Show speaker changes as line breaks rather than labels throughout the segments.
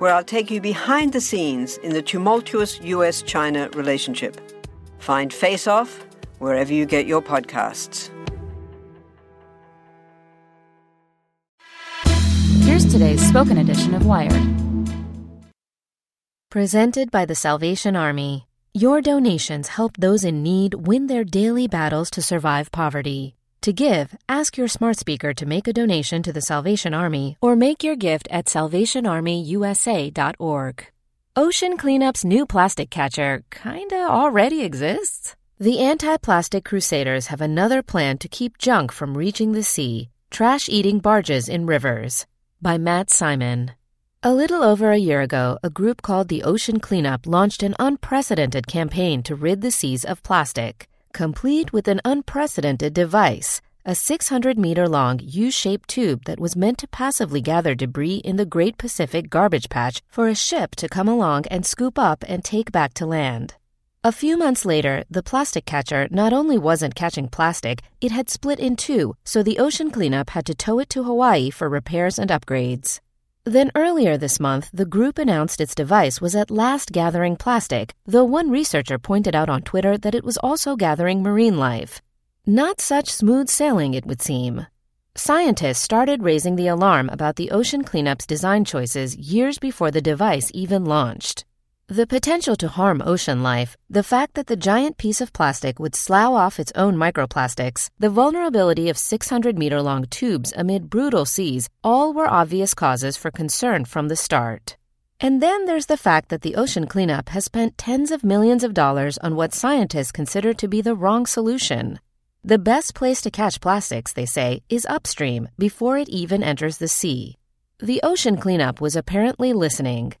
where I'll take you behind the scenes in the tumultuous US China relationship. Find Face Off wherever you get your podcasts.
Here's today's spoken edition of Wired. Presented by the Salvation Army. Your donations help those in need win their daily battles to survive poverty. To give, ask your smart speaker to make a donation to the Salvation Army or make your gift at salvationarmyusa.org. Ocean Cleanup's new plastic catcher kinda already exists. The Anti Plastic Crusaders have another plan to keep junk from reaching the sea trash eating barges in rivers. By Matt Simon. A little over a year ago, a group called the Ocean Cleanup launched an unprecedented campaign to rid the seas of plastic, complete with an unprecedented device a 600 meter long U shaped tube that was meant to passively gather debris in the Great Pacific Garbage Patch for a ship to come along and scoop up and take back to land. A few months later, the plastic catcher not only wasn't catching plastic, it had split in two, so the ocean cleanup had to tow it to Hawaii for repairs and upgrades. Then earlier this month, the group announced its device was at last gathering plastic, though one researcher pointed out on Twitter that it was also gathering marine life. Not such smooth sailing, it would seem. Scientists started raising the alarm about the ocean cleanup's design choices years before the device even launched. The potential to harm ocean life, the fact that the giant piece of plastic would slough off its own microplastics, the vulnerability of 600 meter long tubes amid brutal seas, all were obvious causes for concern from the start. And then there's the fact that the ocean cleanup has spent tens of millions of dollars on what scientists consider to be the wrong solution. The best place to catch plastics, they say, is upstream before it even enters the sea. The ocean cleanup was apparently listening.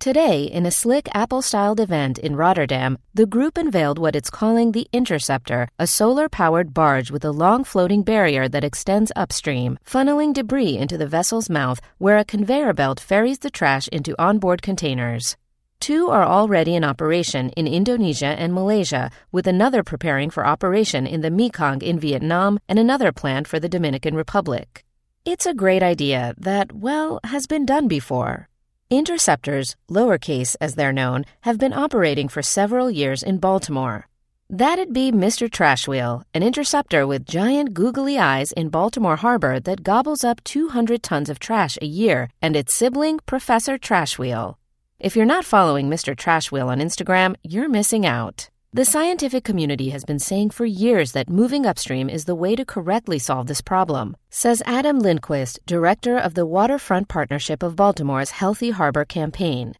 Today, in a slick Apple styled event in Rotterdam, the group unveiled what it's calling the Interceptor, a solar powered barge with a long floating barrier that extends upstream, funneling debris into the vessel's mouth, where a conveyor belt ferries the trash into onboard containers. Two are already in operation in Indonesia and Malaysia, with another preparing for operation in the Mekong in Vietnam and another planned for the Dominican Republic. It's a great idea that, well, has been done before. Interceptors, lowercase as they're known, have been operating for several years in Baltimore. That'd be Mr. Trashwheel, an interceptor with giant googly eyes in Baltimore Harbor that gobbles up 200 tons of trash a year, and its sibling, Professor Trashwheel. If you're not following Mr. Trashwheel on Instagram, you're missing out. The scientific community has been saying for years that moving upstream is the way to correctly solve this problem, says Adam Lindquist, director of the Waterfront Partnership of Baltimore's Healthy Harbor campaign.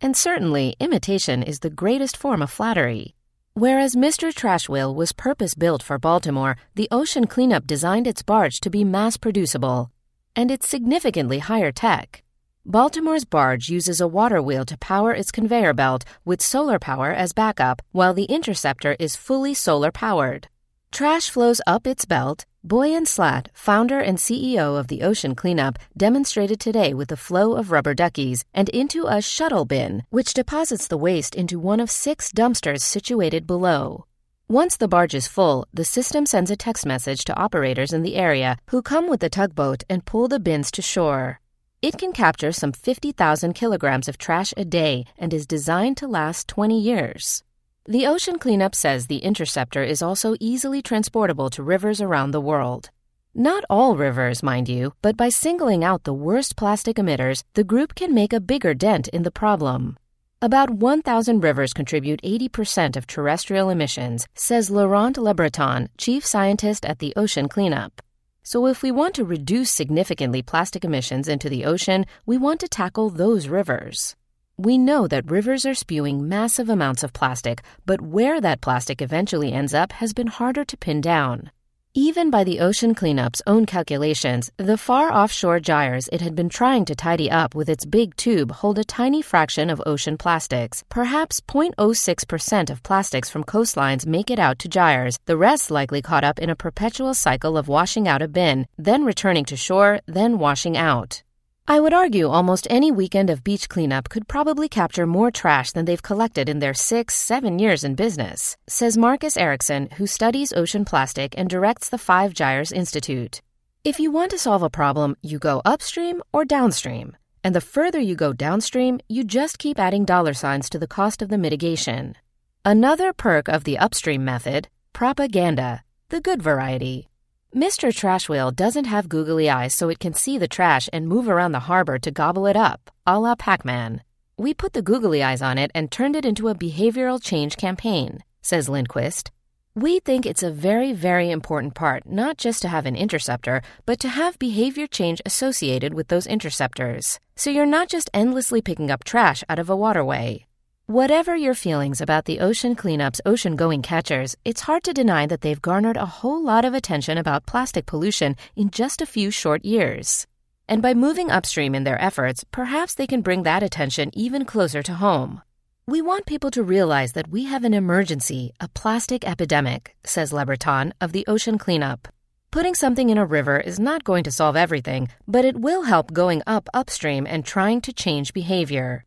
And certainly, imitation is the greatest form of flattery. Whereas Mr. Trashwheel was purpose built for Baltimore, the Ocean Cleanup designed its barge to be mass producible. And it's significantly higher tech. Baltimore's barge uses a water wheel to power its conveyor belt with solar power as backup, while the Interceptor is fully solar powered. Trash flows up its belt. Boyan Slat, founder and CEO of the Ocean Cleanup, demonstrated today with the flow of rubber duckies and into a shuttle bin, which deposits the waste into one of six dumpsters situated below. Once the barge is full, the system sends a text message to operators in the area who come with the tugboat and pull the bins to shore. It can capture some 50,000 kilograms of trash a day and is designed to last 20 years. The ocean cleanup says the Interceptor is also easily transportable to rivers around the world. Not all rivers, mind you, but by singling out the worst plastic emitters, the group can make a bigger dent in the problem. About 1,000 rivers contribute 80% of terrestrial emissions, says Laurent Lebreton, chief scientist at the Ocean Cleanup. So, if we want to reduce significantly plastic emissions into the ocean, we want to tackle those rivers. We know that rivers are spewing massive amounts of plastic, but where that plastic eventually ends up has been harder to pin down. Even by the ocean cleanup's own calculations, the far offshore gyres it had been trying to tidy up with its big tube hold a tiny fraction of ocean plastics. Perhaps 0.06% of plastics from coastlines make it out to gyres, the rest likely caught up in a perpetual cycle of washing out a bin, then returning to shore, then washing out. I would argue almost any weekend of beach cleanup could probably capture more trash than they've collected in their six, seven years in business, says Marcus Eriksen, who studies ocean plastic and directs the Five Gyres Institute. If you want to solve a problem, you go upstream or downstream. And the further you go downstream, you just keep adding dollar signs to the cost of the mitigation. Another perk of the upstream method propaganda, the good variety. Mr. Trash Wheel doesn't have googly eyes so it can see the trash and move around the harbor to gobble it up, a la Pac Man. We put the googly eyes on it and turned it into a behavioral change campaign, says Lindquist. We think it's a very, very important part not just to have an interceptor, but to have behavior change associated with those interceptors. So you're not just endlessly picking up trash out of a waterway. Whatever your feelings about the ocean cleanup's ocean going catchers, it's hard to deny that they've garnered a whole lot of attention about plastic pollution in just a few short years. And by moving upstream in their efforts, perhaps they can bring that attention even closer to home. We want people to realize that we have an emergency, a plastic epidemic, says Lebreton of the Ocean Cleanup. Putting something in a river is not going to solve everything, but it will help going up upstream and trying to change behavior.